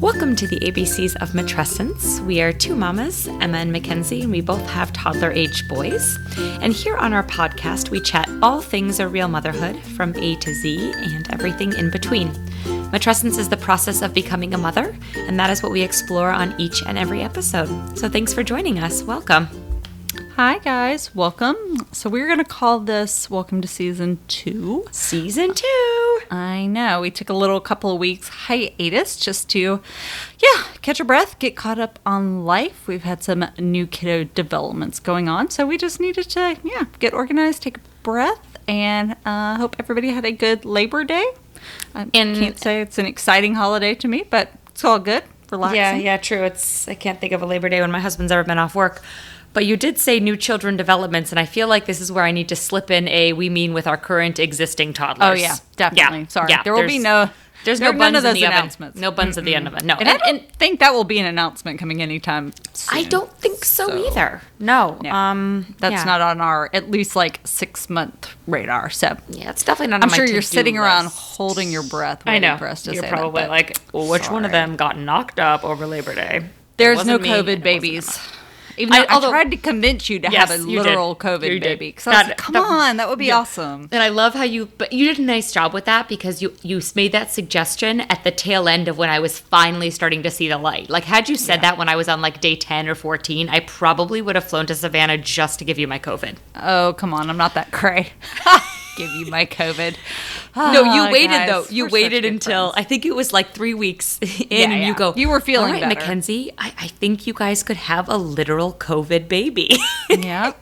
Welcome to the ABCs of Matrescence. We are two mamas, Emma and Mackenzie, and we both have toddler age boys. And here on our podcast, we chat all things a real motherhood from A to Z and everything in between. Matrescence is the process of becoming a mother, and that is what we explore on each and every episode. So thanks for joining us. Welcome. Hi, guys. Welcome. So, we're going to call this Welcome to Season 2. Season two. I know. We took a little couple of weeks hiatus just to, yeah, catch our breath, get caught up on life. We've had some new kiddo developments going on. So, we just needed to, yeah, get organized, take a breath, and uh, hope everybody had a good Labor Day. I And- can't say it's an exciting holiday to me, but it's all good. Relaxing. Yeah, yeah, true. It's I can't think of a Labor Day when my husband's ever been off work. But you did say new children developments, and I feel like this is where I need to slip in a we mean with our current existing toddlers. Oh, yeah, definitely. Sorry. There will be no- There's no are none buns of those in the oven. announcements. No buns at the end of it. No, And, I don't think that will be an announcement coming anytime soon. I don't think so, So- either. No, No. um, That's yeah. not on our at least like six month radar. So Yeah, it's definitely not. I'm on my sure you're to-do sitting around holding your breath. I know. For us to you're say that, probably but like, well, which one of them got knocked up over Labor Day? There's no wasn't me, and it COVID wasn't babies. Even I- though I, although- tried to convince you to Yes, have a literal COVID You baby. Because I was like, come that- on, that would be yeah. awesome. And I love how you, but you did a nice job with that because you you made that suggestion at the tail end of when I was finally starting to see the light. Like, had you said that when I was on like day ten or fourteen, I probably would have flown to Savannah just to give you my COVID. Oh, come on. I'm not that cray. Give you my COVID. No, you Ah, waited guys, though. You waited until friends. I think it was like three weeks in, Yeah, and you go. You were feeling All right, better." Mackenzie. I, I think you guys could have a literal COVID baby. yep.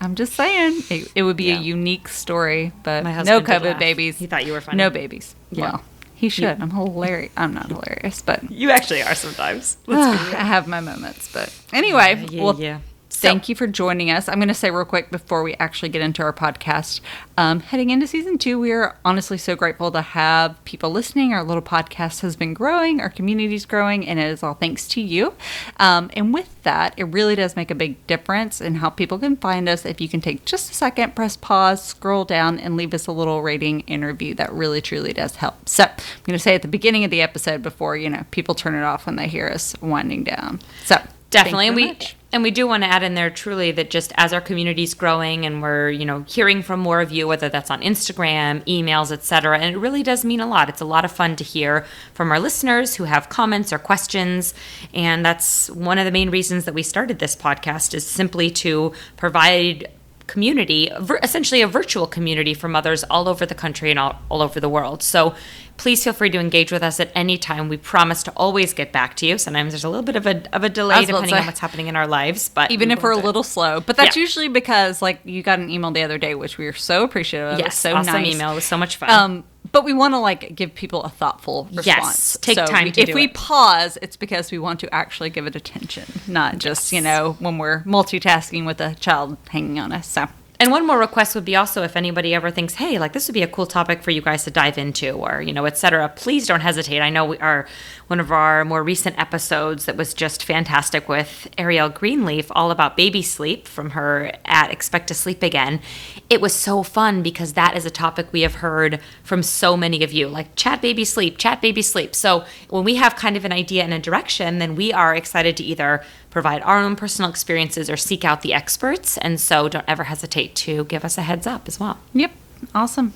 I'm just saying it, it would be Yeah. a unique story, but no COVID babies. He thought you were funny. No babies. Yeah. Well, he should. I'm hilarious. I'm not hilarious, but you actually are sometimes. I have my moments. But anyway, Yeah, well, yeah. Thank you for joining us. I'm going to say real quick before we actually get into our podcast. Um, heading into season two, we are honestly so grateful to have people listening. Our little podcast has been growing, our community is growing, and it is all thanks to you. Um, and with that, it really does make a big difference in how people can find us. If you can take just a second, press pause, scroll down, and leave us a little rating and review, that really truly does help. So I'm going to say at the beginning of the episode before you know people turn it off when they hear us winding down. So Definitely, you and very we much. And we do want to add in there truly that just as our community's growing and we're you know hearing from more of you, whether that's on Instagram, emails, etc., and it really does mean a lot. It's a lot of fun to hear from our listeners who have comments or questions, and that's one of the main reasons that we started this podcast is simply to provide community, essentially a virtual community for mothers all over the country and all, all over the world. So please feel free to engage with us at any time. We promise to always get back to you. Sometimes there's a little bit of a, of a delay depending on what's happening in our lives, but even if we're a will do it. little slow. But that's Yeah. usually because like you got an email the other day, which we are so appreciative of. Yes, so awesome nice. email. It was so much fun. Um, but we want to like give people a thoughtful response. Yes, take time we- to if we it. pause, it's because we want to actually give it attention, not just you know when we're multitasking with a child hanging on us. So And one more request would be also if anybody ever thinks, hey, like this would be a cool topic for you guys to dive into, or you know, et cetera. Please don't hesitate. I know we are one of our more recent episodes that was just fantastic with Ariel Greenleaf, all about baby sleep from her at Expect to Sleep Again. It was so fun because that is a topic we have heard from so many of you, like chat baby sleep, chat baby sleep. So when we have kind of an idea and a direction, then we are excited to either provide our own personal experiences or seek out the experts. And so don't ever hesitate to give us a heads up as well. Yep. Awesome.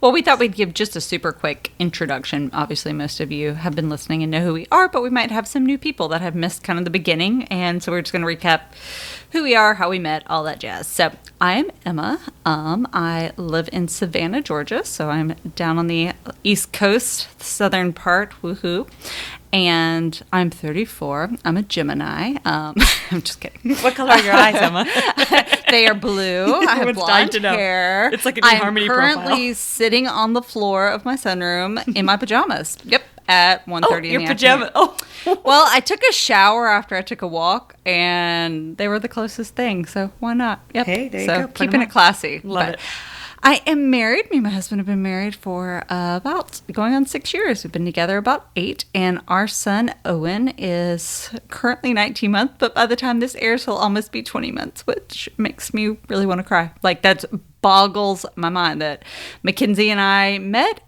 Well, we thought we'd give just a super quick introduction. Obviously, most of you have been listening and know who we are, but we might have some new people that have missed kind of the beginning. And so we're just going to recap who we are, how we met, all that jazz. So I am Emma. Um, I live in Savannah, Georgia. So I'm down on the East Coast, the southern part. Woohoo. And I'm 34. I'm a Gemini. Um, I'm just kidding. What color are your eyes, Emma? they are blue. I have blonde to know. hair. It's like a new I'm Harmony currently sitting on the floor of my sunroom in my pajamas. Yep, at 1.30 Oh, in your the pajama. afternoon. Oh, Well, I took a shower after I took a walk, and they were the closest thing. So why not? Yep. Hey, there you so go. Keeping it classy. Love But it. I am married. Me and my husband have been married for uh, about going on six years. We've been together about eight, and our son Owen is currently 19 months. But by the time this airs, he'll almost be 20 months, which makes me really want to cry. Like that boggles my mind that Mackenzie and I met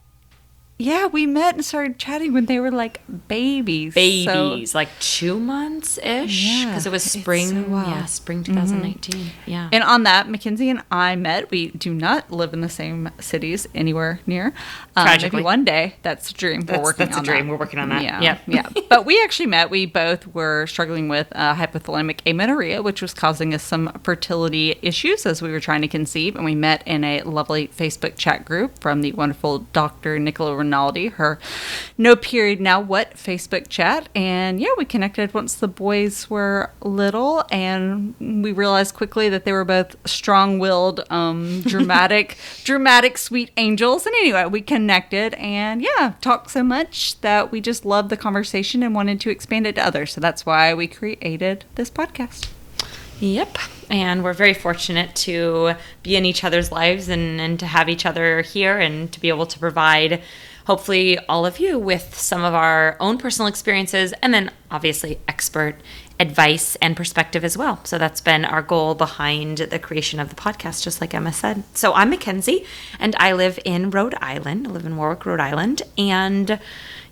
yeah, we met and started chatting when they were like babies. So- Babies, like two months ish, Yeah, because it was spring. so wild. yeah, spring 2019. Yeah. And on that, Mackenzie and I met. We do not live in the same cities anywhere near. Um, Tragically. maybe one day. That's a dream. That's- We're working that's a on dream. that. We're working on that. Yeah, Yep. yeah. But we actually met. We both were struggling with uh, hypothalamic amenorrhea, which was causing us some fertility issues as we were trying to conceive. And we met in a lovely Facebook chat group from the wonderful Dr. Nicola Rinaldi, her No Period Now What Facebook chat. And yeah, we connected once the boys were little, and we realized quickly that they were both strong-willed, um, dramatic, dramatic, sweet angels. And anyway, we connected, and yeah, talked so much that we just loved the conversation and wanted to expand it to others. So that's why we created this podcast. Yep. And we're very fortunate to be in each other's lives and, and to have each other here and to be able to provide, hopefully, all of you with some of our own personal experiences and then obviously expert advice and perspective as well. So that's been our goal behind the creation of the podcast, just like Emma said. So I'm Mackenzie and I live in Rhode Island. I live in Warwick, Rhode Island. And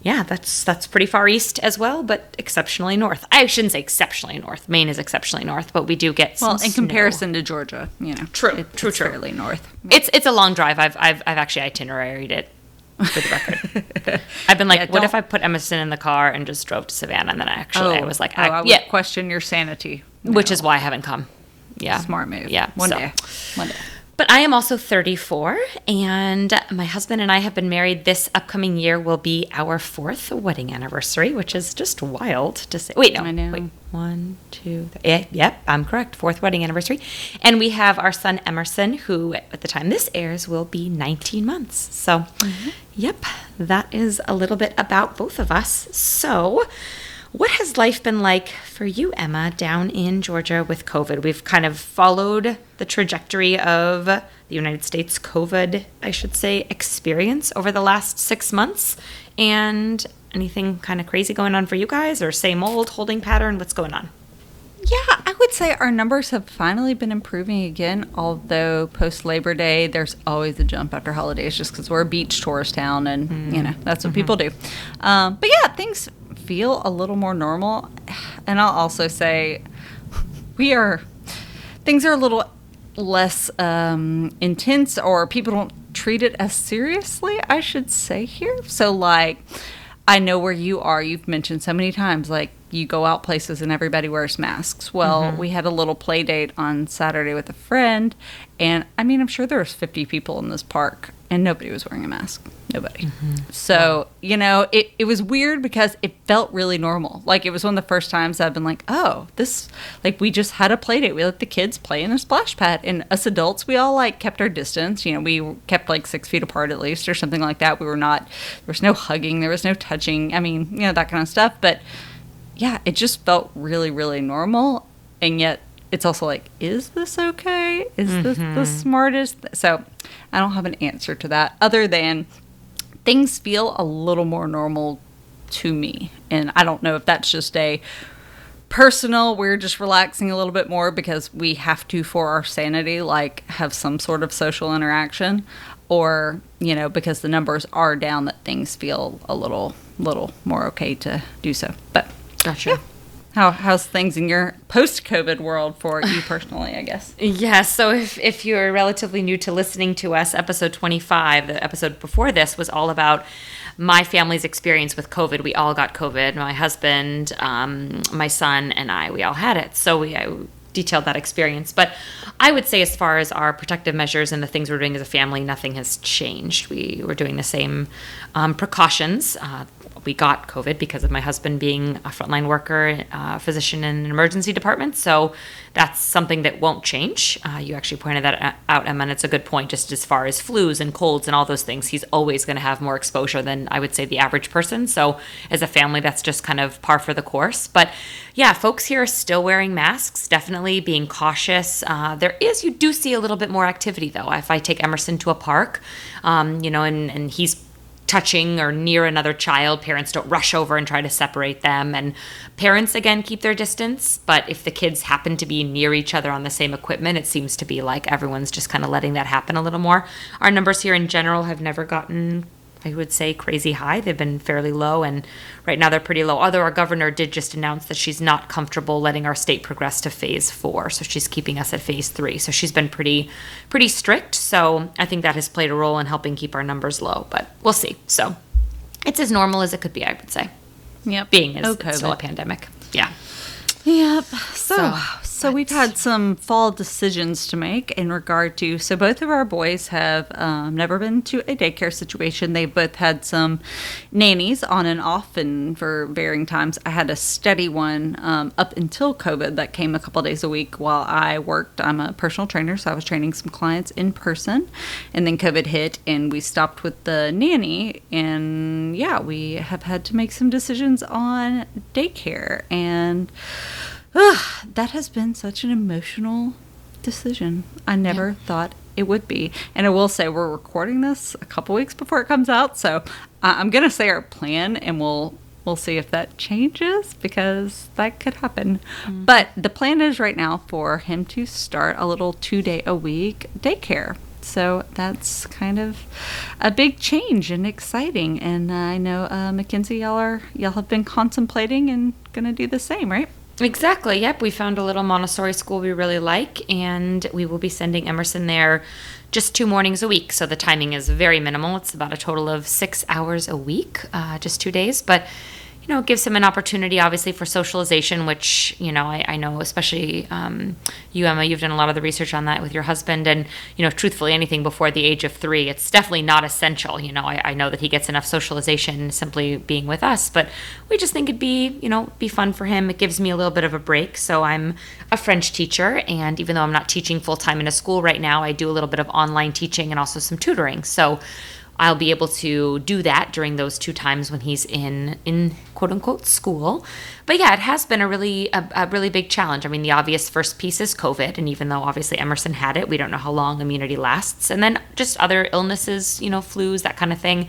yeah, that's that's pretty far east as well, but exceptionally north. I shouldn't say exceptionally north. Maine is exceptionally north, but we do get some Well, in snow. comparison to Georgia, you know, True, it- true, it's true. fairly north. It's it's a long drive. I've I've I've actually itineraried it for the record. I've been like, Yeah, what if I put Emerson in the car and just drove to Savannah? And then I actually I oh, was like, oh, I, I would yeah, question your sanity. which No. is why I haven't come. Yeah, smart move. Yeah, one so- day, one day. But I am also 34, and my husband and I have been married. This upcoming year will be our fourth wedding anniversary, which is just wild to say. Wait, no, I know. wait, one, two, three. Yeah, yep, I'm correct. Fourth wedding anniversary, and we have our son Emerson, who at the time this airs will be 19 months. So, mm-hmm. yep, that is a little bit about both of us. So. What has life been like for you, Emma, down in Georgia with COVID? We've kind of followed the trajectory of the United States COVID, I should say, experience over the last six months. And anything kind of crazy going on for you guys, or same old holding pattern? What's going on? Yeah, I would say our numbers have finally been improving again. Although post Labor Day, there's always a jump after holidays, just because we're a beach tourist town, and you know that's what people do. Um, but yeah, things feel a little more normal, and I'll also say we are things are a little less um, intense, or people don't treat it as seriously. I should say here. So like. I know where you are. You've mentioned so many times, like you go out places and everybody wears masks. Well, we had a little play date on Saturday with a friend, and I mean, I'm sure there was 50 people in this park, and nobody was wearing a mask. Nobody. Mm-hmm. So you know, it it was weird because it felt really normal. Like it was one of the first times I've been like, oh, this like we just had a play date. We let the kids play in a splash pad, and us adults, we all like kept our distance. You know, we kept like six feet apart at least, or something like that. We were not. There was no hugging. There was no touching. I mean, you know that kind of stuff. But yeah, it just felt really, really normal. And yet it's also like, is this okay? Is this the mm-hmm. smartest? So I don't have an answer to that other than things feel a little more normal to me. And I don't know if that's just a personal, we're just relaxing a little bit more because we have to for our sanity, like have some sort of social interaction. Or, you know, because the numbers are down that things feel a little little more okay to do so. But Gotcha. How how's things in your post COVID world for you personally, I guess? Yeah, so if, if you're relatively new to listening to us, episode 25, the episode before this, was all about my family's experience with COVID. We all got COVID. My husband, um, my son, and I, we all had it. So we I detailed that experience. But I would say, as far as our protective measures and the things we're doing as a family, nothing has changed. We were doing the same um, precautions. Uh, we got COVID because of my husband being a frontline worker, uh, physician in an emergency department. So that's something that won't change. Uh, you actually pointed that out, Emma, and it's a good point just as far as flus and colds and all those things. He's always going to have more exposure than I would say the average person. So as a family, that's just kind of par for the course. But yeah, folks here are still wearing masks, definitely being cautious. Uh, there is, you do see a little bit more activity though. If I take Emerson to a park, um, you know, and, and he's touching or near another child, parents don't rush over and try to separate them. And parents, again, keep their distance. But if the kids happen to be near each other on the same equipment, it seems to be like everyone's just kind of letting that happen a little more. Our numbers here in general have never gotten I would say crazy high. They've been fairly low, and right now they're pretty low. Although our governor did just announce that she's not comfortable letting our state progress to phase four, so she's keeping us at phase three. So she's been pretty, pretty strict. So I think that has played a role in helping keep our numbers low. But we'll see. So it's as normal as it could be, I would say. Yep. Being as Oh, it's still a pandemic. Yeah. Yep. So, So, so, we've had some fall decisions to make in regard to. So both of our boys have um, never been to a daycare situation. They've both had some nannies on and off, and for varying times. I had a steady one um, up until COVID that came a couple days a week while I worked. I'm a personal trainer, so I was training some clients in person, and then COVID hit, and we stopped with the nanny. And yeah, we have had to make some decisions on daycare and. Ugh, that has been such an emotional decision. I never thought it would be. And I will say, we're recording this a couple weeks before it comes out. So I'm going to say our plan and we'll. We'll see if that changes because that could happen. But the plan is right now for him to start a little two day a week daycare. So that's kind of a big change and exciting. And I know uh, Mackenzie, y'all are y'all have been contemplating and gonna do the same, right? Exactly. Yep. We found a little Montessori school we really like, and we will be sending Emerson there just two mornings a week. So the timing is very minimal. It's about a total of six hours a week, uh, just two days. But you know, it gives him an opportunity, obviously, for socialization, which, you know, I, I know, especially um, you, Emma, you've done a lot of the research on that with your husband. And, you know, truthfully, anything before the age of three, it's definitely not essential. You know, I, I know that he gets enough socialization simply being with us, but we just think it'd be, you know, be fun for him. It gives me a little bit of a break. So I'm a French teacher. And even though I'm not teaching full time in a school right now, I do a little bit of online teaching and also some tutoring. So, I'll be able to do that during those two times when he's in in quote unquote school. But yeah, it has been a really a, a really big challenge. I mean, the obvious first piece is COVID, and even though obviously Emerson had it, we don't know how long immunity lasts. And then just other illnesses, you know, flus, that kind of thing.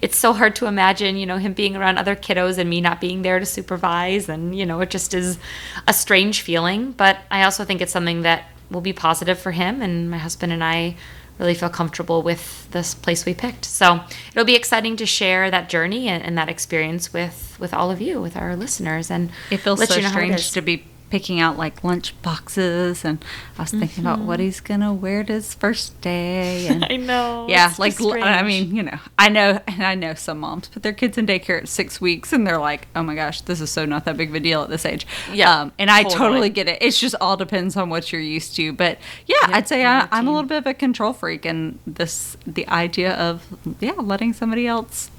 It's so hard to imagine, you know, him being around other kiddos and me not being there to supervise, and you know, it just is a strange feeling. But I also think it's something that will be positive for him, and my husband and I really feel comfortable with this place we picked. So it'll be exciting to share that journey and, and that experience with with all of you, with our listeners, and It feels so you know strange to be picking out like lunch boxes, and I was thinking about what he's gonna wear to his first day. And I know. yeah, like I mean, you know, I know, and I know some moms put their kids in daycare at six weeks, and they're like, "Oh my gosh, this is so not that big of a deal at this age." Yeah, um, and I totally. totally get it. It's just all depends on what you're used to. But yeah, Yep, I'd say I, I'm a little bit of a control freak, and this the idea of yeah letting somebody else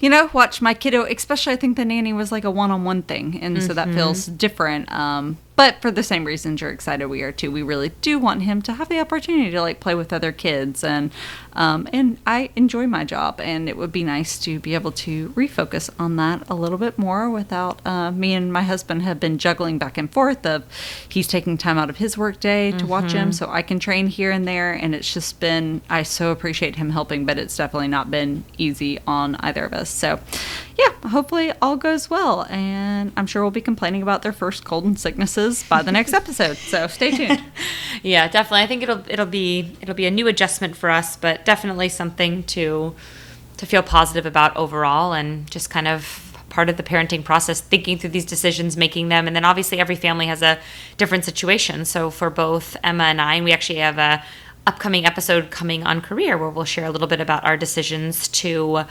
you know, watch my kiddo, especially I think the nanny was like a one on one thing. And so that feels different. Um, but for the same reasons you're excited we are too. We really do want him to have the opportunity to like play with other kids. And, um, and I enjoy my job and it would be nice to be able to refocus on that a little bit more without, uh, me and my husband have been juggling back and forth of he's taking time out of his work day to watch him so I can train here and there. And it's just been, I so appreciate him helping, but it's definitely not been easy on either of us. So, yeah, hopefully all goes well. And I'm sure we'll be complaining about their first cold and sicknesses by the next episode. So stay tuned. yeah, definitely. I think it'll it'll be it'll be a new adjustment for us, but definitely something to to feel positive about overall, and just kind of part of the parenting process, thinking through these decisions, making them, and then obviously every family has a different situation. So for both Emma and I, and we actually have a upcoming episode coming on career where we'll share a little bit about our decisions to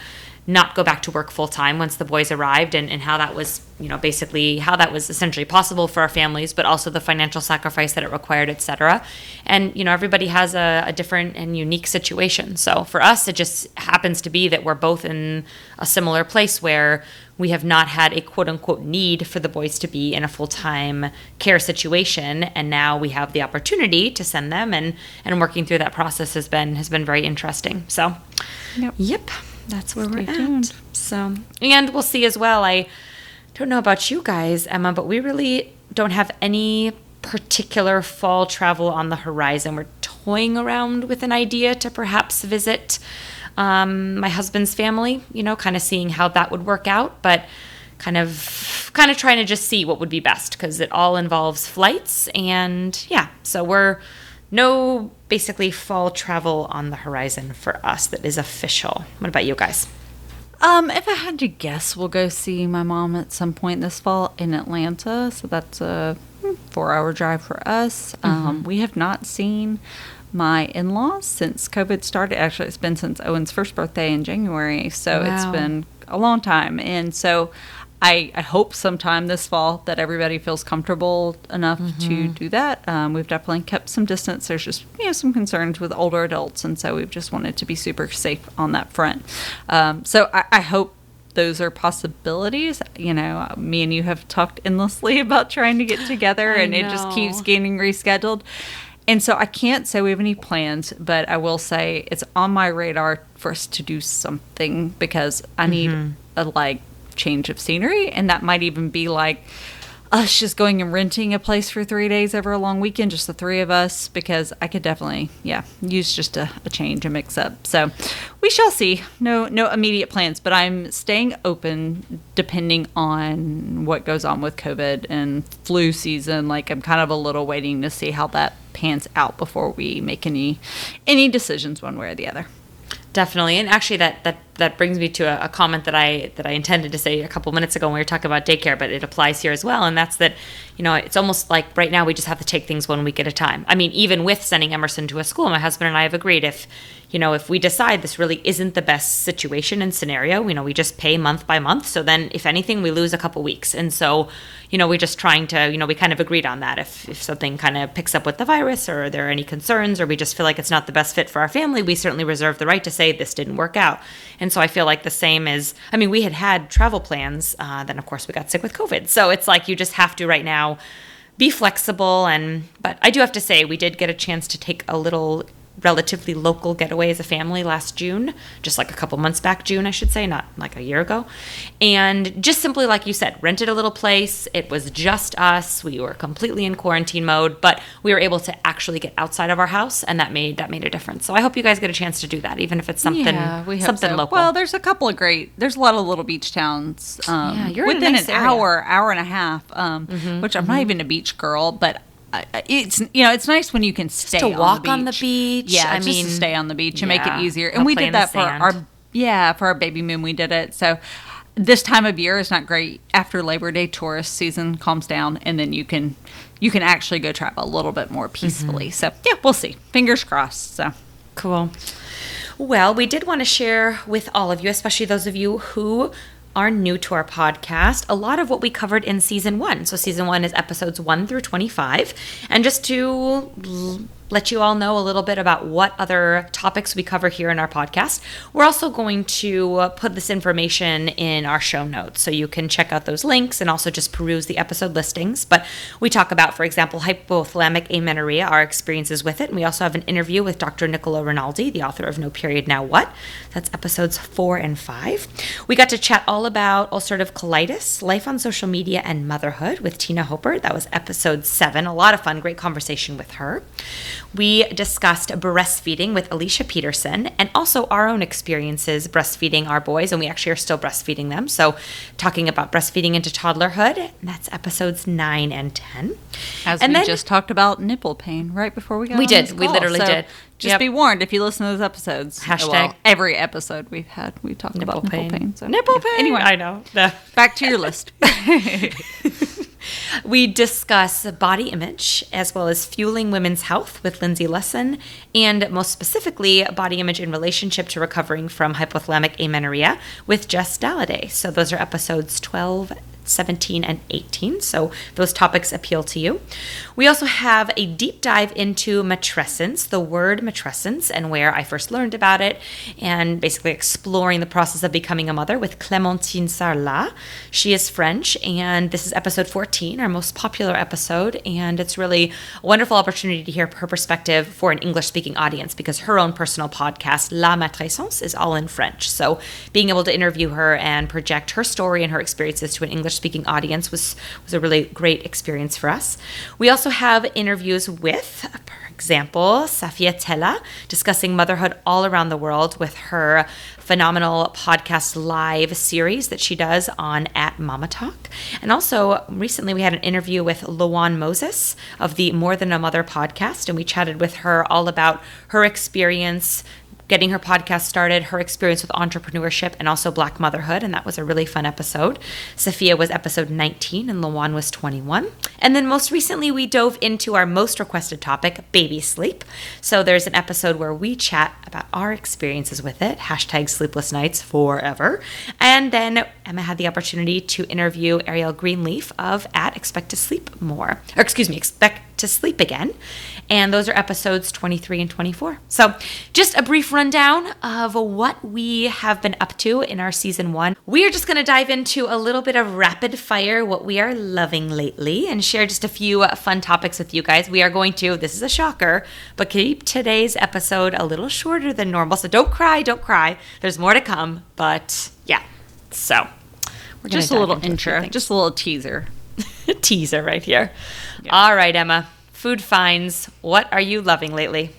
not go back to work full time once the boys arrived and, and how that was, you know, basically how that was essentially possible for our families, but also the financial sacrifice that it required, et cetera. And, you know, everybody has a, a different and unique situation. So for us, it just happens to be that we're both in a similar place where we have not had a quote unquote need for the boys to be in a full time care situation. And now we have the opportunity to send them and, and working through that process has been has been very interesting. So Yep. Yep, that's where Stay we're tuned. at. So, and we'll see as well. I don't know about you guys, Emma, but we really don't have any particular fall travel on the horizon. We're toying around with an idea to perhaps visit um, my husband's family. You know, kind of seeing how that would work out, but kind of kind of trying to just see what would be best because it all involves flights and yeah so we're no basically fall travel on the horizon for us that is official. What about you guys? Um, if I had to guess, we'll go see my mom at some point this fall in Atlanta. So that's a four-hour drive for us. Mm-hmm. Um, we have not seen my in-laws since COVID started. Actually, it's been since Owen's first birthday in January, so wow. it's been a long time. And so I, I hope sometime this fall that everybody feels comfortable enough mm-hmm. to do that. Um, we've definitely kept some distance. There's just you know some concerns with older adults, and so we've just wanted to be super safe on that front. Um, so I, I hope those are possibilities. You know, me and you have talked endlessly about trying to get together, and it just keeps getting rescheduled. And so I can't say we have any plans, but I will say it's on my radar for us to do something because I need mm-hmm. a like change of scenery. And that might even be like us just going and renting a place for three days over a long weekend, just the three of us, because I could definitely, yeah, use just a, a change, a mix up. So we shall see. No, no immediate plans, but I'm staying open depending on what goes on with COVID and flu season. Like I'm kind of a little waiting to see how that pans out before we make any any decisions one way or the other. Definitely, and actually, that that that brings me to a, a, comment that I that I intended to say a couple minutes ago when we were talking about daycare, but it applies here as well. And that's that, you know, it's almost like right now we just have to take things one week at a time. I mean, even with sending Emerson to a school, my husband and I have agreed if you know, if we decide this really isn't the best situation and scenario, you know, we just pay month by month. So then, if anything, we lose a couple weeks. And so, you know, we're just trying to, you know, we kind of agreed on that. If, if something kind of picks up with the virus or there are any concerns or we just feel like it's not the best fit for our family, we certainly reserve the right to say this didn't work out. And so I feel like the same is, I mean, we had had travel plans. Uh, then, of course, we got sick with COVID. So it's like you just have to right now be flexible and but I do have to say we did get a chance to take a little relatively local getaway as a family last June, just like a couple months back, June, I should say, not like a year ago. And just simply, like you said, rented a little place. It was just us. We were completely in quarantine mode, but we were able to actually get outside of our house, and that made that made a difference. So I hope you guys get a chance to do that, even if it's something yeah, something so. local. Well, there's a couple of great. There's a lot of little beach towns. Um, yeah, you're within nice an area. hour, hour and a half. Um, mm-hmm, which I'm mm-hmm. not even a beach girl, but it's you know it's nice when you can stay just to walk on the, on the beach. Yeah, I just mean, to stay on the beach and yeah, make it easier. And we did that for our yeah for our baby moon. We did it so. This time of year is not great after Labor Day tourist season calms down, and then you can you can actually go travel a little bit more peacefully. Mm-hmm. So yeah, we'll see. Fingers crossed. So cool. Well, we did want to share with all of you, especially those of you who are new to our podcast, a lot of what we covered in season one. So, season one is episodes one through 25. And just to let you all know a little bit about what other topics we cover here in our podcast. We're also going to uh, put this information in our show notes so you can check out those links and also just peruse the episode listings. But we talk about, for example, hypothalamic amenorrhea, our experiences with it. And we also have an interview with Dr. Nicola Rinaldi, the author of No Period Now What. That's episodes four and five. We got to chat all about ulcerative colitis, life on social media, and motherhood with Tina Hoper. That was episode seven. A lot of fun, great conversation with her. We discussed breastfeeding with Alicia Peterson and also our own experiences breastfeeding our boys, and we actually are still breastfeeding them. So, talking about breastfeeding into toddlerhood, that's episodes nine and 10. As and we then, just talked about nipple pain right before we got We did. We literally so did. Just yep. be warned if you listen to those episodes. Hashtag well, every episode we've had, we talked nipple about pain. nipple pain. So, nipple yeah. pain. Anyway, I know. Back to your list. we discuss body image as well as fueling women's health with Lindsay Lesson, and most specifically, body image in relationship to recovering from hypothalamic amenorrhea with Jess Dalliday. So those are episodes 12 17 and 18. So those topics appeal to you. We also have a deep dive into matrescence, the word matrescence, and where I first learned about it, and basically exploring the process of becoming a mother with Clémentine Sarlat. She is French, and this is episode 14, our most popular episode, and it's really a wonderful opportunity to hear her perspective for an English speaking audience because her own personal podcast, La Matrescence, is all in French. So being able to interview her and project her story and her experiences to an English English speaking audience was was a really great experience for us. We also have interviews with, for example, Safia Tella discussing motherhood all around the world with her phenomenal podcast live series that she does on at Mama Talk. And also recently we had an interview with Lawan Moses of the More Than a Mother podcast, and we chatted with her all about her experience getting her podcast started, her experience with entrepreneurship, and also Black motherhood. And that was a really fun episode. Sophia was episode 19, and Lawan was 21. And then most recently, we dove into our most requested topic, baby sleep. So there's an episode where we chat about our experiences with it, hashtag sleepless nights forever. And then Emma had the opportunity to interview Ariel Greenleaf of at Expect to Sleep More, or excuse me, Expect to Sleep Again. And those are episodes 23 and 24. So, just a brief rundown of what we have been up to in our season one. We are just going to dive into a little bit of rapid fire, what we are loving lately, and share just a few fun topics with you guys. We are going to, this is a shocker, but keep today's episode a little shorter than normal. So, don't cry, don't cry. There's more to come, but. So, we're just a little intro, just a little teaser. teaser right here. Yeah. All right, Emma. Food finds. What are you loving lately?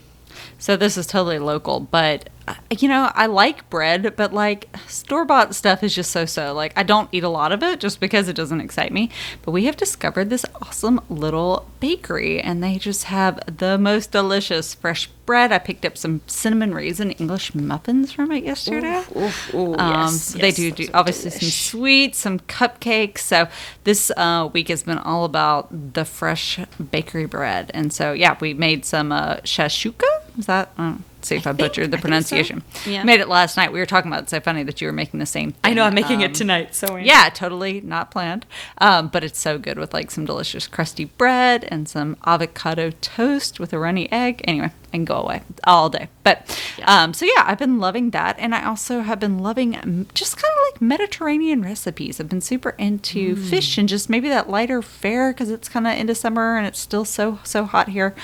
So this is totally local, but uh, you know, I like bread, but like store bought stuff is just so so. Like, I don't eat a lot of it just because it doesn't excite me. But we have discovered this awesome little bakery, and they just have the most delicious fresh bread. I picked up some cinnamon raisin English muffins from it yesterday. Ooh, ooh, ooh, um, yes, they yes, do do obviously delish. some sweets, some cupcakes. So this uh, week has been all about the fresh bakery bread, and so yeah, we made some uh, shashuka. Is that? Um, see if I, I butchered the pronunciation. So. Yeah. Made it last night. We were talking about. It's so funny that you were making the same. Thing. I know. I'm making um, it tonight. So yeah, totally not planned. Um, but it's so good with like some delicious crusty bread and some avocado toast with a runny egg. Anyway, and go away all day. But yeah. Um, so yeah, I've been loving that, and I also have been loving just kind of like Mediterranean recipes. I've been super into mm. fish and just maybe that lighter fare because it's kind of into summer and it's still so so hot here.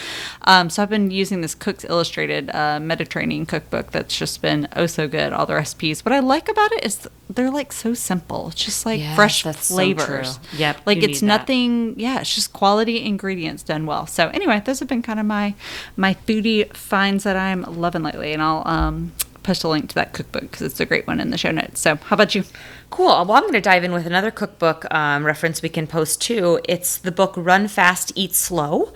Um, so I've been using this Cooks Illustrated uh, Mediterranean cookbook that's just been oh so good. All the recipes. What I like about it is they're like so simple. It's just like fresh flavors. So yep, like it's nothing. That. Yeah, it's just quality ingredients done well. So anyway, those have been kind of my my foodie finds that I'm loving lately, and I'll um, post a link to that cookbook because it's a great one in the show notes. So, how about you? Cool. Well, I'm going to dive in with another cookbook um, reference we can post too. It's the book Run Fast, Eat Slow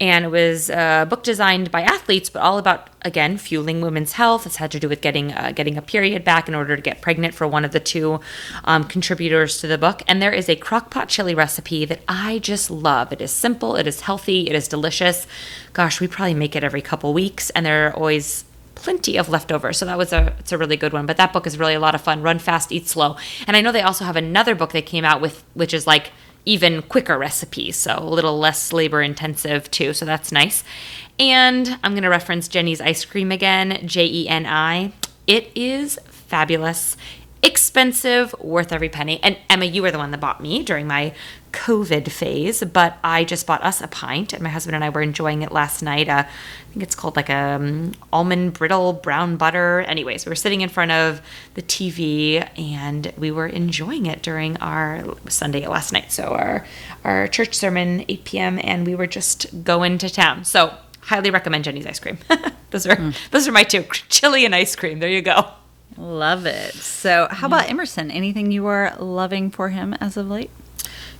and it was a book designed by athletes, but all about again fueling women's health. It's had to do with getting uh, getting a period back in order to get pregnant for one of the two um, contributors to the book. And there is a crockpot chili recipe that I just love. It is simple, it is healthy, it is delicious. Gosh, we probably make it every couple weeks, and there are always plenty of leftovers. So that was a it's a really good one. But that book is really a lot of fun. Run fast, eat slow. And I know they also have another book they came out with, which is like even quicker recipes, so a little less labor intensive too. So that's nice. And I'm to reference Jeni's ice cream again, J E N I. It is fabulous, expensive, worth every penny. And Emma, you were the one that bought me during my COVID phase, but I just bought us a pint, and my husband and I were enjoying it last night. Uh, I think it's called like a um, almond brittle brown butter. Anyways, we were sitting in front of the TV, and we were enjoying it during our Sunday last night. So our our church sermon, 8 p.m., and we were just going to town. So highly recommend Jeni's ice cream. those are mm. those are my two chili and ice cream. There you go. Love it. So, how about Emerson? Anything you are loving for him as of late?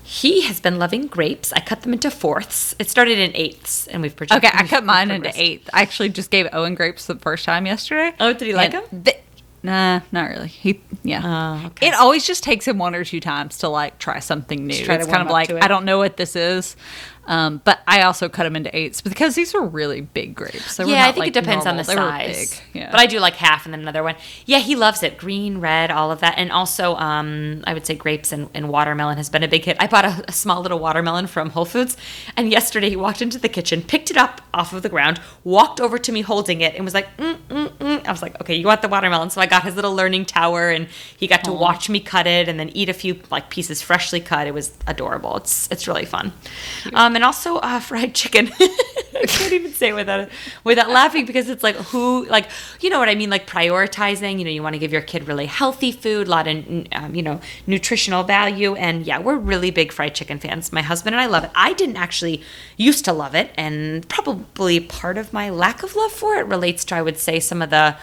He has been loving grapes. I cut them into fourths. It started in eighths, and we've projected. Okay, I cut mine into eighths. I actually just gave Owen grapes the first time yesterday. Oh, did he like them? They, Nah, not really. He, yeah. Uh, okay. It always just takes him one or two times to like try something new. Try it's kind of like I don't know what this is. Um, but I also cut them into eighths because these were really big grapes. They yeah, I think like, it depends normal. on the they size. Yeah. But I do like half and then another one. Yeah, he loves it. Green, red, all of that. And also, um, I would say grapes and, and, watermelon has been a big hit. I bought a, a, small little watermelon from Whole Foods. And yesterday he walked into the kitchen, picked it up off of the ground, walked over to me holding it, and was like, mm, mm, mm. I was like, okay, you want the watermelon. So I got his little learning tower and he got to Aww. watch me cut it and then eat a few like pieces freshly cut. It was adorable. It's, it's really fun. Um, and also uh, fried chicken. I can't even say it without without laughing because it's like who like you know what I mean? Like prioritizing you know you want to give your kid really healthy food a lot of um, you know nutritional value. And yeah we're really big fried chicken fans my husband and I love it. I didn't actually used to love it and probably part of my lack of love for it relates to I would say some of the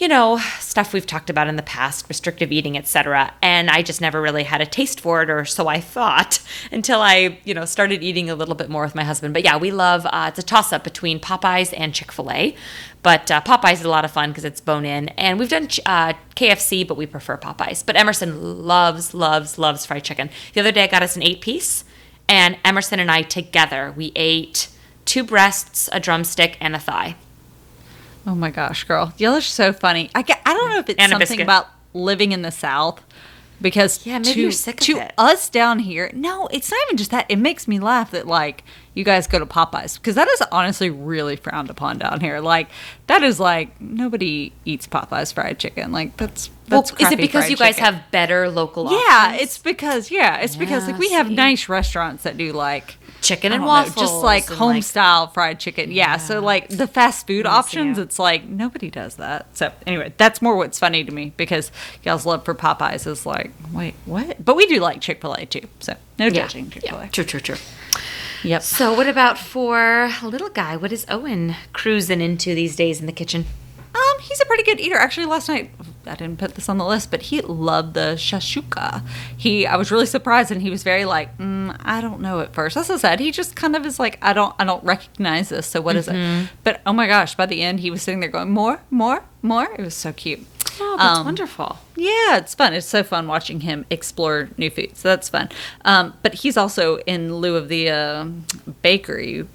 you know, stuff we've talked about in the past, restrictive eating, etc. And I just never really had a taste for it, or so I thought, until I, you know, started eating a little bit more with my husband. But yeah, we love. Uh, it's a toss up between Popeyes and Chick Fil A, but uh, Popeyes is a lot of fun because it's bone in, and we've done uh, KFC, but we prefer Popeyes. But Emerson loves, loves, loves fried chicken. The other day, I got us an eight piece, and Emerson and I together we ate two breasts, a drumstick, and a thigh. Oh my gosh, girl. Y'all are so funny. I, I don't know if it's And something about living in the South because Yeah, maybe to, you're sick of to us down here, no, it's not even just that. It makes me laugh that like you guys go to Popeyes because that is honestly really frowned upon down here. Like that is like nobody eats Popeyes fried chicken. Like that's Well, that's is it because you guys chicken. have better local Yeah, options? it's because yeah, it's because like Yeah, we have nice restaurants that do like chicken and don't know, waffles, just like home style fried chicken. Yeah. So like the fast food options, yeah. it's like nobody does that. So anyway, that's more what's funny to me because y'all's love for Popeyes is like, wait, what? But we do like Chick Fil A too. So no Yeah. judging Chick Fil A. yeah. True, true, true. Yep. So, what about for a little guy? What is Owen cruising into these days in the kitchen? Um, he's a pretty good eater. Actually, last night I didn't put this on the list, but he loved the shashuka. He, I was really surprised, and he was very like, mm, I don't know at first. As I said, he just kind of is like, I don't, I don't recognize this. So what is Mm-hmm. it? But oh my gosh, by the end, he was sitting there going, more, more, more. It was so cute. Oh, that's Um, wonderful. Yeah, it's fun. It's so fun watching him explore new foods. So that's fun. Um, but he's also in lieu of the uh, bakery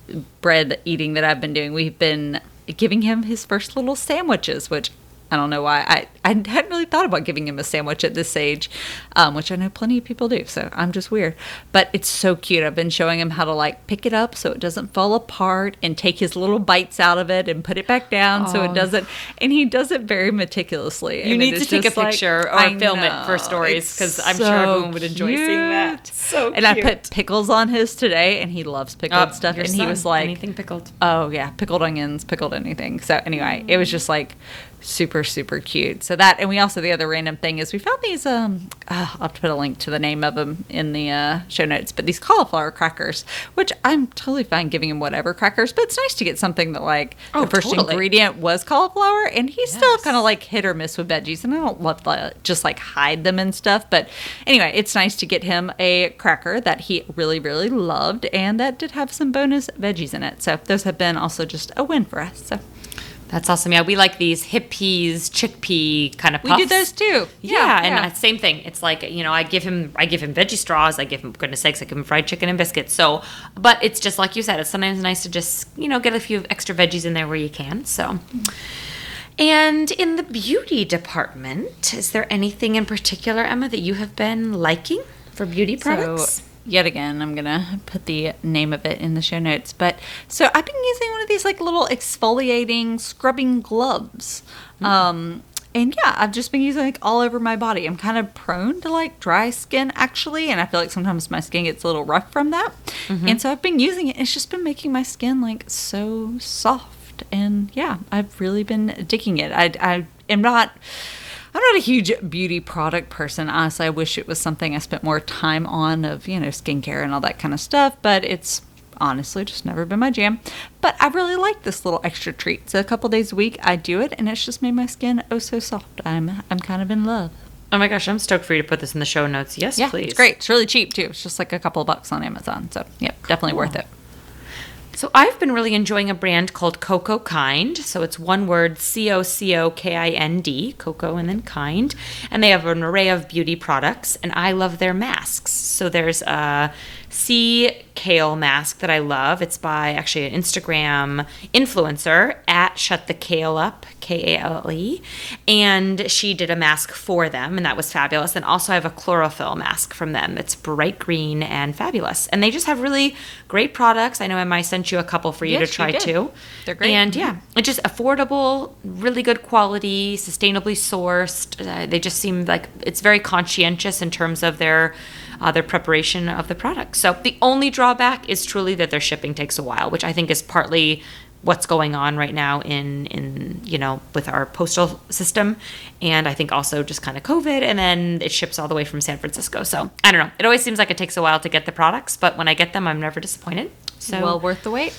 bread eating that I've been doing. We've been giving him his first little sandwiches, which I don't know why. I, I hadn't really thought about giving him a sandwich at this age, um, which I know plenty of people do. So I'm just weird. But it's so cute. I've been showing him how to like pick it up so it doesn't fall apart and take his little bites out of it and put it back down so it doesn't. And he does it very meticulously. You and need to take a like- picture or I film it for stories, because I'm sure everyone would enjoy seeing that. So cute. So And I put pickles on his today, and he loves pickled Oh, stuff. And he was like, anything pickled. Oh yeah, pickled onions, pickled anything. So anyway, it was just like super super cute. So that, and we also the other random thing is we found these. Um, uh, I'll have to put a link to the name of them in the uh, show notes. But these cauliflower crackers, which I'm totally fine giving him whatever crackers, but it's nice to get something that like Oh, the first totally. ingredient was cauliflower, and he's still kind of like hit or miss with veggies, and I don't love to just like hide them and stuff. But anyway, it's nice to get him a cracker that he really really loved, and that did have some bonus veggies in it. So those have been also just a win for us. So That's awesome. Yeah, we like these Hippeas, chickpea kind of we do those too. Yeah, and uh, same thing. It's like you know, I give him, I give him veggie straws. I give him, goodness sakes, I give him fried chicken and biscuits. So, but it's just like you said. It's sometimes nice to just you know get a few extra veggies in there where you can. So, and in the beauty department, is there anything in particular, Emma, that you have been liking for beauty products? So, yet again, I'm gonna put the name of it in the show notes. But so I've been using one of these like little exfoliating scrubbing gloves. Um, and yeah, I've just been using like all over my body. I'm kind of prone to like dry skin actually, and I feel like sometimes my skin gets a little rough from that. And so I've been using it. It's just been making my skin like so soft. And yeah, I've really been digging it. I, I am not. I'm not a huge beauty product person. Honestly, I wish it was something I spent more time on of, you know, skincare and all that kind of stuff, but it's honestly just never been my jam. But I really like this little extra treat. So a couple days a week I do it and it's just made my skin oh so soft. I'm I'm kind of in love. Oh my gosh, I'm stoked for you to put this in the show notes. Yes, Yeah, please. it's great. It's really cheap too. It's just like a couple bucks on Amazon. So, yep, definitely worth it. So I've been really enjoying a brand called Cocokind. So it's one word C O C O K I N D, Coco and then Kind. And they have an array of beauty products, and I love their masks. So there's a sea kale mask that I love. It's by actually an Instagram influencer at Shut the Kale Up, K A L E. And she did a mask for them, and that was fabulous. And also, I have a chlorophyll mask from them that's bright green and fabulous. And they just have really great products. I know Emma, I sent you a couple for you Yes, to try did. too. They're great. And yeah, it's just affordable, really good quality, sustainably sourced. Uh, they just seem like it's very conscientious in terms of their uh, their preparation of the product. So the only drawback is truly that their shipping takes a while, which I think is partly what's going on right now in in you know with our postal system and i think also just kind of covid and then it ships all the way from san francisco so i don't know it always seems like it takes a while to get the products but when i get them i'm never disappointed so well worth the wait.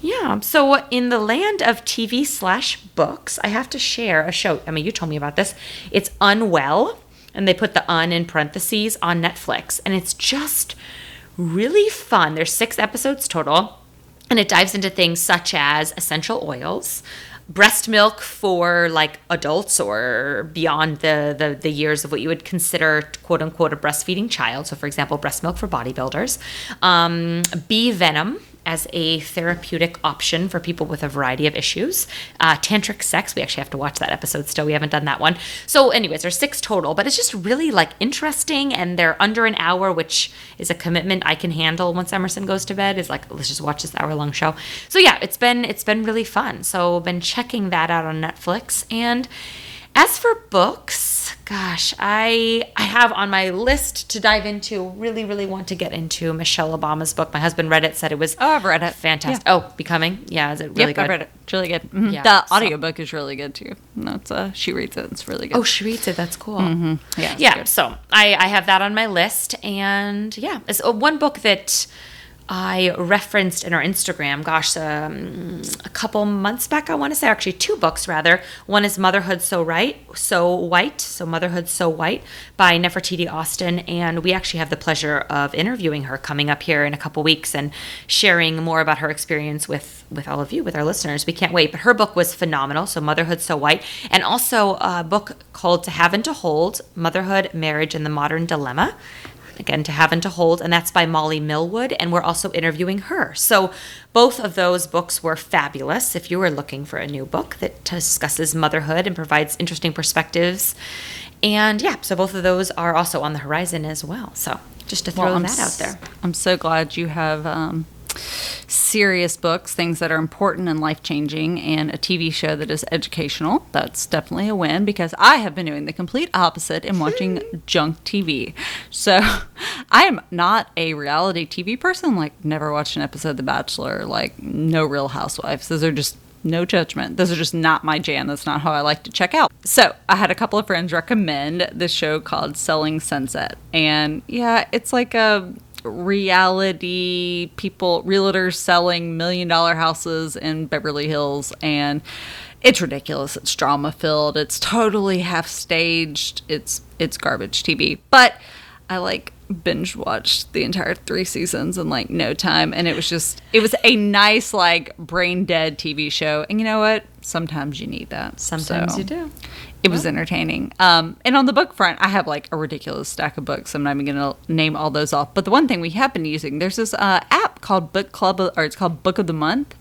yeah. So in the land of TV slash books, I have to share a show. I mean, you told me about this. It's Unwell, and they put the un in parentheses on Netflix, and it's just really fun. There's six episodes total, and it dives into things such as essential oils. Breast milk for like adults or beyond the, the the years of what you would consider quote unquote a breastfeeding child. So, for example, breast milk for bodybuilders, um, bee venom, as a therapeutic option for people with a variety of issues. Uh, tantric sex, we actually have to watch that episode still. We haven't done that one. So, anyways, there's six total, but it's just really like interesting and they're under an hour, which is a commitment I can handle once Emerson goes to bed. Is like, let's just watch this hour long show. So yeah, it's been it's been really fun. So been checking that out on Netflix. And as for books, gosh, I I have on my list to dive into. Really, really want to get into Michelle Obama's book. My husband read it, said it was Oh, I've read it. fantastic. Yeah. Oh, Becoming, yeah, is it really yep, good? I read it. It's really good. Mhm. Yeah, the so- audiobook is really good too. That's uh, she reads it. It's really good. Oh, she reads it. That's cool. Yeah, it's yeah. good. So I, I have that on my list, and yeah, it's uh, one book that I referenced in our Instagram. Gosh, um, a couple months back, I want to say actually two books rather. One is Motherhood So Right, So White, so Motherhood So White by Nefertiti Austin, and we actually have the pleasure of interviewing her coming up here in a couple weeks and sharing more about her experience with with all of you, with our listeners. We can't wait. But her book was phenomenal. So Motherhood So White, and also a book called To Have and to Hold: Motherhood, Marriage, and the Modern Dilemma again to have and to hold and that's by molly millwood and we're also interviewing her. So both of those books were fabulous. If you were looking for a new book that discusses motherhood and provides interesting perspectives. And yeah so both of those are also on the horizon as well. So just to throw Well, that out there. I'm so glad you have um, serious books, things that are important and life changing, and a TV show that is educational. That's definitely a win because I have been doing the complete opposite and watching junk TV. So I am not a reality TV person. Like, never watched an episode of The Bachelor. Like, no Real Housewives. Those are just no judgment. Those are just not my jam. That's not how I like to check out. So I had a couple of friends recommend this show called Selling Sunset. And yeah, it's like a reality people, realtors selling million dollar houses in Beverly Hills. And it's ridiculous. It's drama filled. It's totally half staged. It's it's garbage TV. But I like binge watched the entire three seasons in like no time and it was just it was a nice like brain dead TV show and you know what sometimes you need that sometimes So, you do. it was entertaining. Um and on the book front I have like a ridiculous stack of books. I'm not even gonna name all those off. But the one thing we have been using there's this uh, app called Book Club or it's called Book of the Month.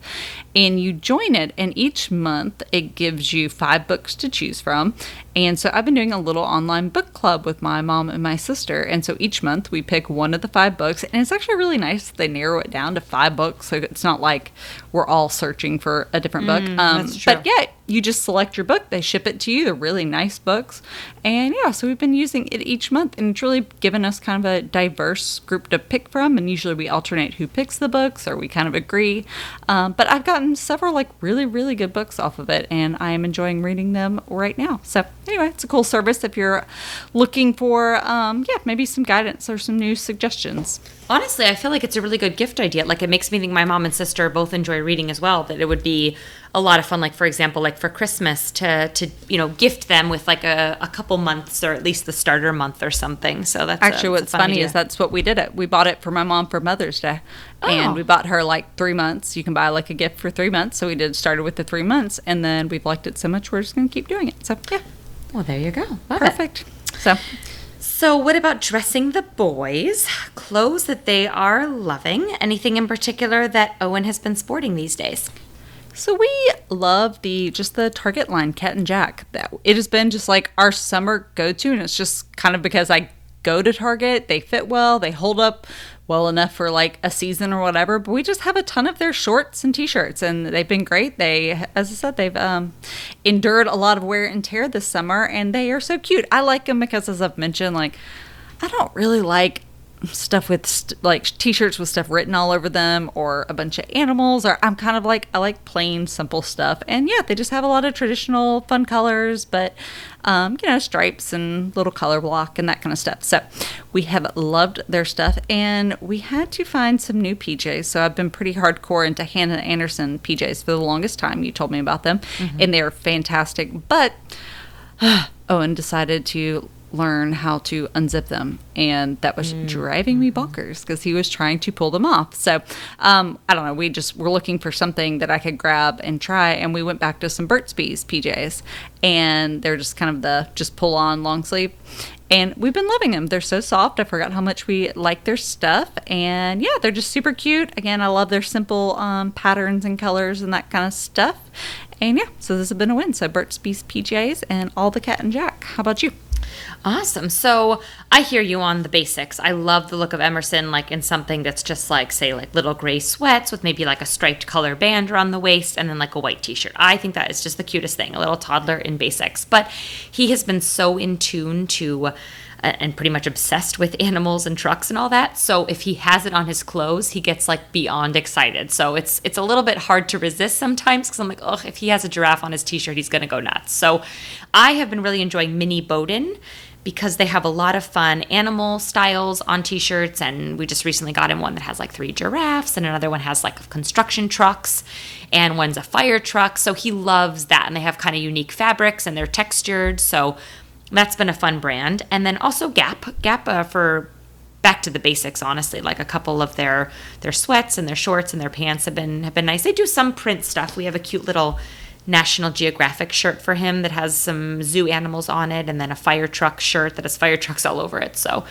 And you join it and each month it gives you five books to choose from. And so I've been doing a little online book club with my mom and my sister. And so each month we pick one of the five books. And it's actually really nice that they narrow it down to five books. So it's not like we're all searching for a different book um, that's true. but yeah you just select your book they ship it to you they're really nice books and yeah so we've been using it each month and it's really given us kind of a diverse group to pick from and usually we alternate who picks the books or we kind of agree um, but i've gotten several like really really good books off of it and i am enjoying reading them right now so anyway it's a cool service if you're looking for um, yeah maybe some guidance or some new suggestions Honestly, I feel like it's a really good gift idea. Like it makes me think my mom and sister both enjoy reading as well. That it would be a lot of fun. Like for example, like for Christmas to to you know gift them with like a, a couple months or at least the starter month or something. So that's a- Actually, that's a what's fun funny idea. is that's what we did it. We bought it for my mom for Mother's Day, Oh. and we oh. bought her like three months. You can buy like a gift for three months. So we did started with the three months, and then we've liked it so much we're just gonna keep doing it. So yeah, well, there you go. Love it. perfect. So So, what about dressing the boys? Clothes that they are loving. Anything in particular that Owen has been sporting these days? So we love the just the Target line Cat and Jack. That it has been just like our summer go to, and it's just kind of because I go to Target. They fit well. They hold up well enough for like a season or whatever. But we just have a ton of their shorts and t-shirts, and they've been great. They, as I said, they've um, endured a lot of wear and tear this summer, and they are so cute. I like them because, as I've mentioned, like I don't really like stuff with st- like t-shirts with stuff written all over them or a bunch of animals or I'm kind of like I like plain simple stuff. And yeah they just have a lot of traditional fun colors but um, you know stripes and little color block and that kind of stuff. So we have loved their stuff and we had to find some new PJs so I've been pretty hardcore into Hanna Andersson PJs for the longest time. You told me about them and they're fantastic. But Owen decided to learn how to unzip them. And that was driving me bonkers because he was trying to pull them off. So um, i don't know we just were looking for something that i could grab and try and we went back to some burt's bees pjs and they're just kind of the just pull on long sleeve. And we've been loving them. They're so soft i forgot how much we like their stuff. And yeah they're just super cute. Again i love their simple um, patterns and colors and that kind of stuff. And yeah so this has been a win. So burt's bees pjs and all the cat and jack. How about you Awesome. So I hear you on the basics. I love the look of Emerson, like in something that's just like, say, like little gray sweats with maybe like a striped color band around the waist and then like a white t shirt. I think that is just the cutest thing, a little toddler in basics. But he has been so in tune to. And pretty much obsessed with animals and trucks and all that. So if he has it on his clothes, he gets like beyond excited. So it's it's a little bit hard to resist sometimes because I'm like, oh, if he has a giraffe on his t-shirt, he's gonna go nuts. So I have been really enjoying Mini Boden because they have a lot of fun animal styles on t-shirts and we just recently got him one that has like three giraffes and another one has like construction trucks and one's a fire truck so he loves that and they have kind of unique fabrics and they're textured so that's been a fun brand. And then also gap. Gap uh, for back to the basics honestly like a couple of their their sweats and their shorts and their pants have been have been nice. They do some print stuff. We have a cute little National Geographic shirt for him that has some zoo animals on it, and then a fire truck shirt that has fire trucks all over it. So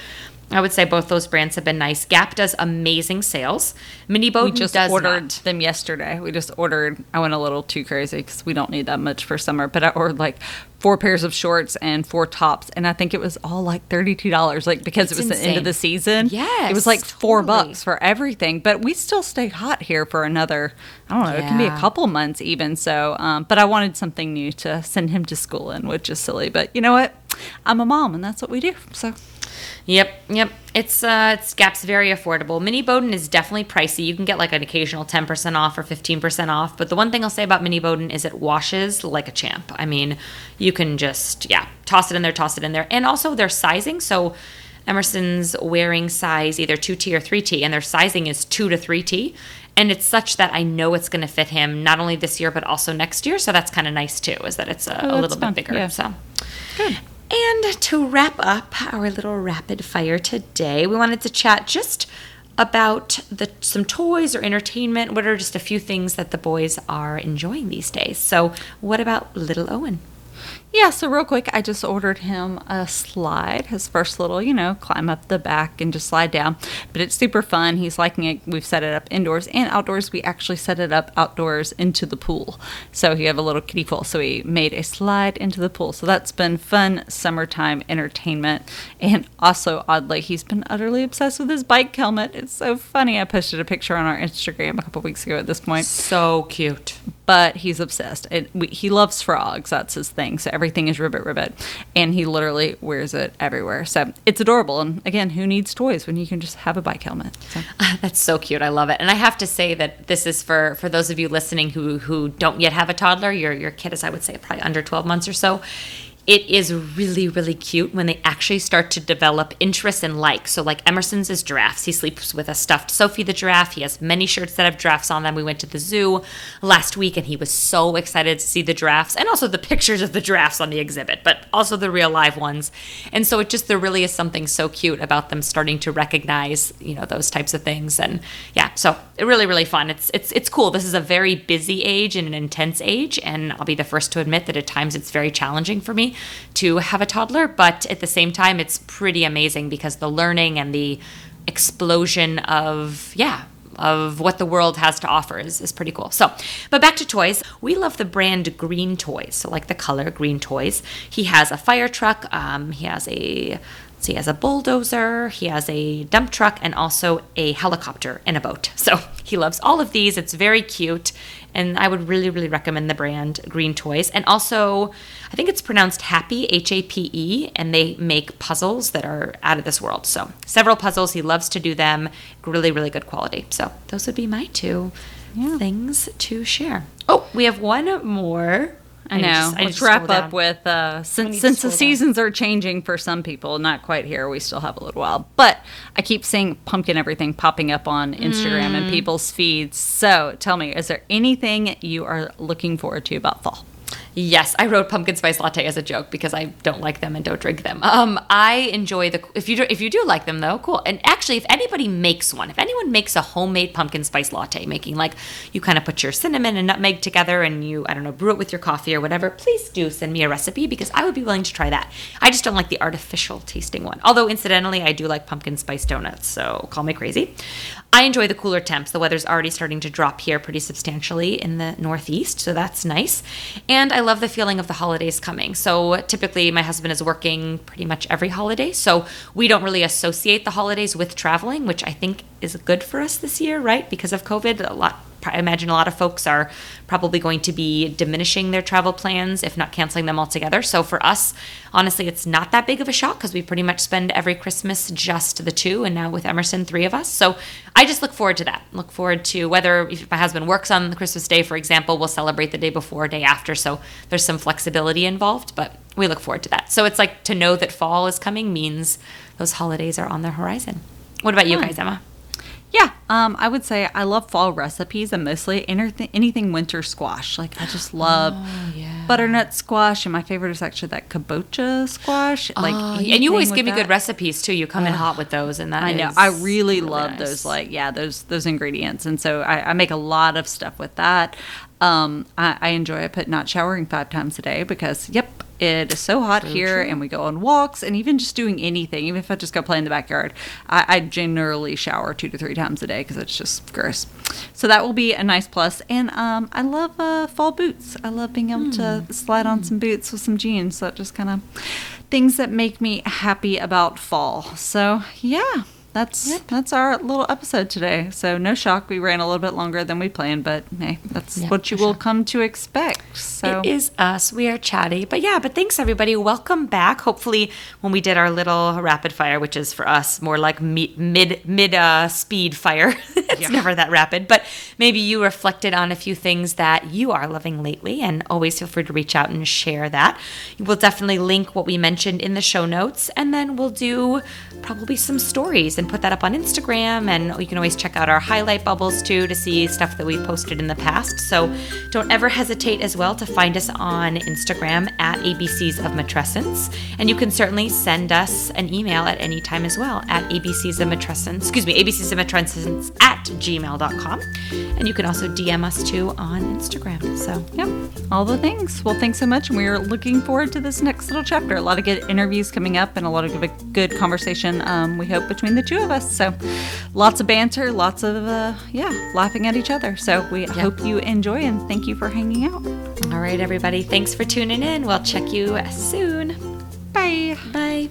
I would say both those brands have been nice. Gap does amazing sales. Mini we just ordered not. them yesterday. We just ordered. I went a little too crazy because we don't need that much for summer. But I ordered like four pairs of shorts and four tops, and I think it was all like thirty-two dollars. Like because It's it was the end of the season. Yes, it was like four bucks for everything. But we still stay hot here for another. I don't know. It can be a couple months even. So, um, but I wanted something new to send him to school in, which is silly. But you know what? I'm a mom, and that's what we do. So. Yep, yep. It's uh, it's Gap's very affordable. Mini Boden is definitely pricey. You can get like an occasional ten percent off or fifteen percent off. But the one thing I'll say about Mini Boden is it washes like a champ. I mean, you can just yeah, toss it in there, toss it in there, and also their sizing. So Emerson's wearing size either two T or three T, and their sizing is two to three T. And it's such that I know it's going to fit him not only this year but also next year. So that's kind of nice too. Is that it's a, Oh, a little fun. bit bigger. Yeah. So Good. And to wrap up our little rapid fire today, we wanted to chat just about the some toys or entertainment. What are just a few things that the boys are enjoying these days? So, what about little Owen? Yeah, so real quick, I just ordered him a slide, his first little, you know, climb up the back and just slide down. But it's super fun. He's liking it. We've set it up indoors and outdoors. We actually set it up outdoors into the pool. So he have a little kiddie pool. So we made a slide into the pool. So that's been fun summertime entertainment. And also, oddly, he's been utterly obsessed with his bike helmet. It's so funny. I posted a picture on our Instagram a couple weeks ago at this point So cute. but he's obsessed. It, we, he loves frogs. That's his thing. So everything is ribbit ribbit, and he literally wears it everywhere. So it's adorable. And again, who needs toys when you can just have a bike helmet? So. Ah, that's so cute. I love it. And I have to say that this is for for those of you listening who who don't yet have a toddler. Your your kid is, I would say, probably under twelve months or so. It is really really cute when they actually start to develop interest and like. So like Emerson's is giraffes. He sleeps with a stuffed Sophie the giraffe. He has many shirts that have giraffes on them. We went to the zoo last week and he was so excited to see the giraffes and also the pictures of the giraffes on the exhibit, but also the real live ones. And so it just there really is something so cute about them starting to recognize, you know, those types of things. And yeah, so really, really fun. It's it's it's cool. This is a very busy age and an intense age, and I'll be the first to admit that at times it's very challenging for me to have a toddler, but at the same time it's pretty amazing because the learning and the explosion of yeah of what the world has to offer is, is pretty cool. So, but back to toys. We love the brand Green Toys. So, like the color Green Toys. He has a fire truck. Um, he has a So he has a bulldozer, he has a dump truck, and also a helicopter and a boat. So he loves all of these. It's very cute. And I would really, really recommend the brand Green Toys. And also, I think it's pronounced Happy, H A P E, and they make puzzles that are out of this world. So several puzzles. He loves to do them. Really, really good quality. So those would be my two Yeah. things to share. Oh, we have one more. I know. just- I need Let's wrap scroll up down. with uh, since since the down. seasons are changing for some people, not quite here. We still have a little while, but I keep seeing pumpkin everything popping up on Instagram Mm. and people's feeds. So tell me, is there anything you are looking forward to about fall? Yes, I wrote pumpkin spice latte as a joke because I don't like them and don't drink them. Um, I enjoy the if you do, if you do like them though, cool. And actually, if anybody makes one, if anyone makes a homemade pumpkin spice latte, making like you kind of put your cinnamon and nutmeg together and you I don't know brew it with your coffee or whatever, please do send me a recipe because I would be willing to try that. I just don't like the artificial tasting one. Although incidentally, I do like pumpkin spice donuts, so call me crazy. I enjoy the cooler temps. The weather's already starting to drop here pretty substantially in the northeast, so that's nice. And I love the feeling of the holidays coming. So typically, my husband is working pretty much every holiday, so we don't really associate the holidays with traveling, which I think is good for us this year, right? Because of COVID, a lot. I imagine a lot of folks are probably going to be diminishing their travel plans, if not canceling them altogether. So for us, honestly, it's not that big of a shock because we pretty much spend every Christmas just the two, and now with Emerson, three of us. So I just look forward to that. Look forward to whether if my husband works on the Christmas day, for example, we'll celebrate the day before, day after. So there's some flexibility involved, but we look forward to that. So it's like to know that fall is coming means those holidays are on the horizon. What about you guys, Emma? Yeah, um, I would say I love fall recipes and mostly anything, anything winter squash. Like I just love Oh, butternut squash, and my favorite is actually that kabocha squash. Like, Oh, and you always give me good recipes too. You come in hot with those, and that I know. I really, love nice. those. Like, yeah, those those ingredients, and so I, I make a lot of stuff with that. Um, I, I enjoy. I put not showering five times a day because, yep, it is so hot here, and we go on walks, and even just doing anything, even if I just go play in the backyard, I, I generally shower two to three times a day because it's just gross. So that will be a nice plus. And um, I love uh, fall boots. I love being able to slide on some boots with some jeans. So that just kind of things that make me happy about fall. So yeah, that's that's our little episode today. So no shock, we ran a little bit longer than we planned, but hey, that's Yeah, what you will shock. come to expect. So It is us. We are chatty. But yeah, but thanks everybody. Welcome back. Hopefully when we did our little rapid fire, which is for us more like me- mid mid uh, speed fire. it's Yeah. never that rapid, but maybe you reflected on a few things that you are loving lately and always feel free to reach out and share that. We'll definitely link what we mentioned in the show notes and then we'll do probably some stories and put that up on Instagram and you can always check out our highlight bubbles too to see stuff that we've posted in the past. So don't ever hesitate as well to find us on Instagram at ABCs of Matrescence. And you can certainly send us an email at any time as well at ABCs of Matrescence, excuse me, ABCs of Matrescence at gmail.com. And you can also DM us too on Instagram. So yeah, all the things. Well, thanks so much. And we're looking forward to this next little chapter. A lot of good interviews coming up and a lot of good, good conversation, um, we hope, between the two of us. So lots of banter, lots of, uh, yeah, laughing at each other. So we hope you enjoy and thank you for hanging out. all right, everybody, thanks for tuning in. We'll check you soon. Bye. Bye.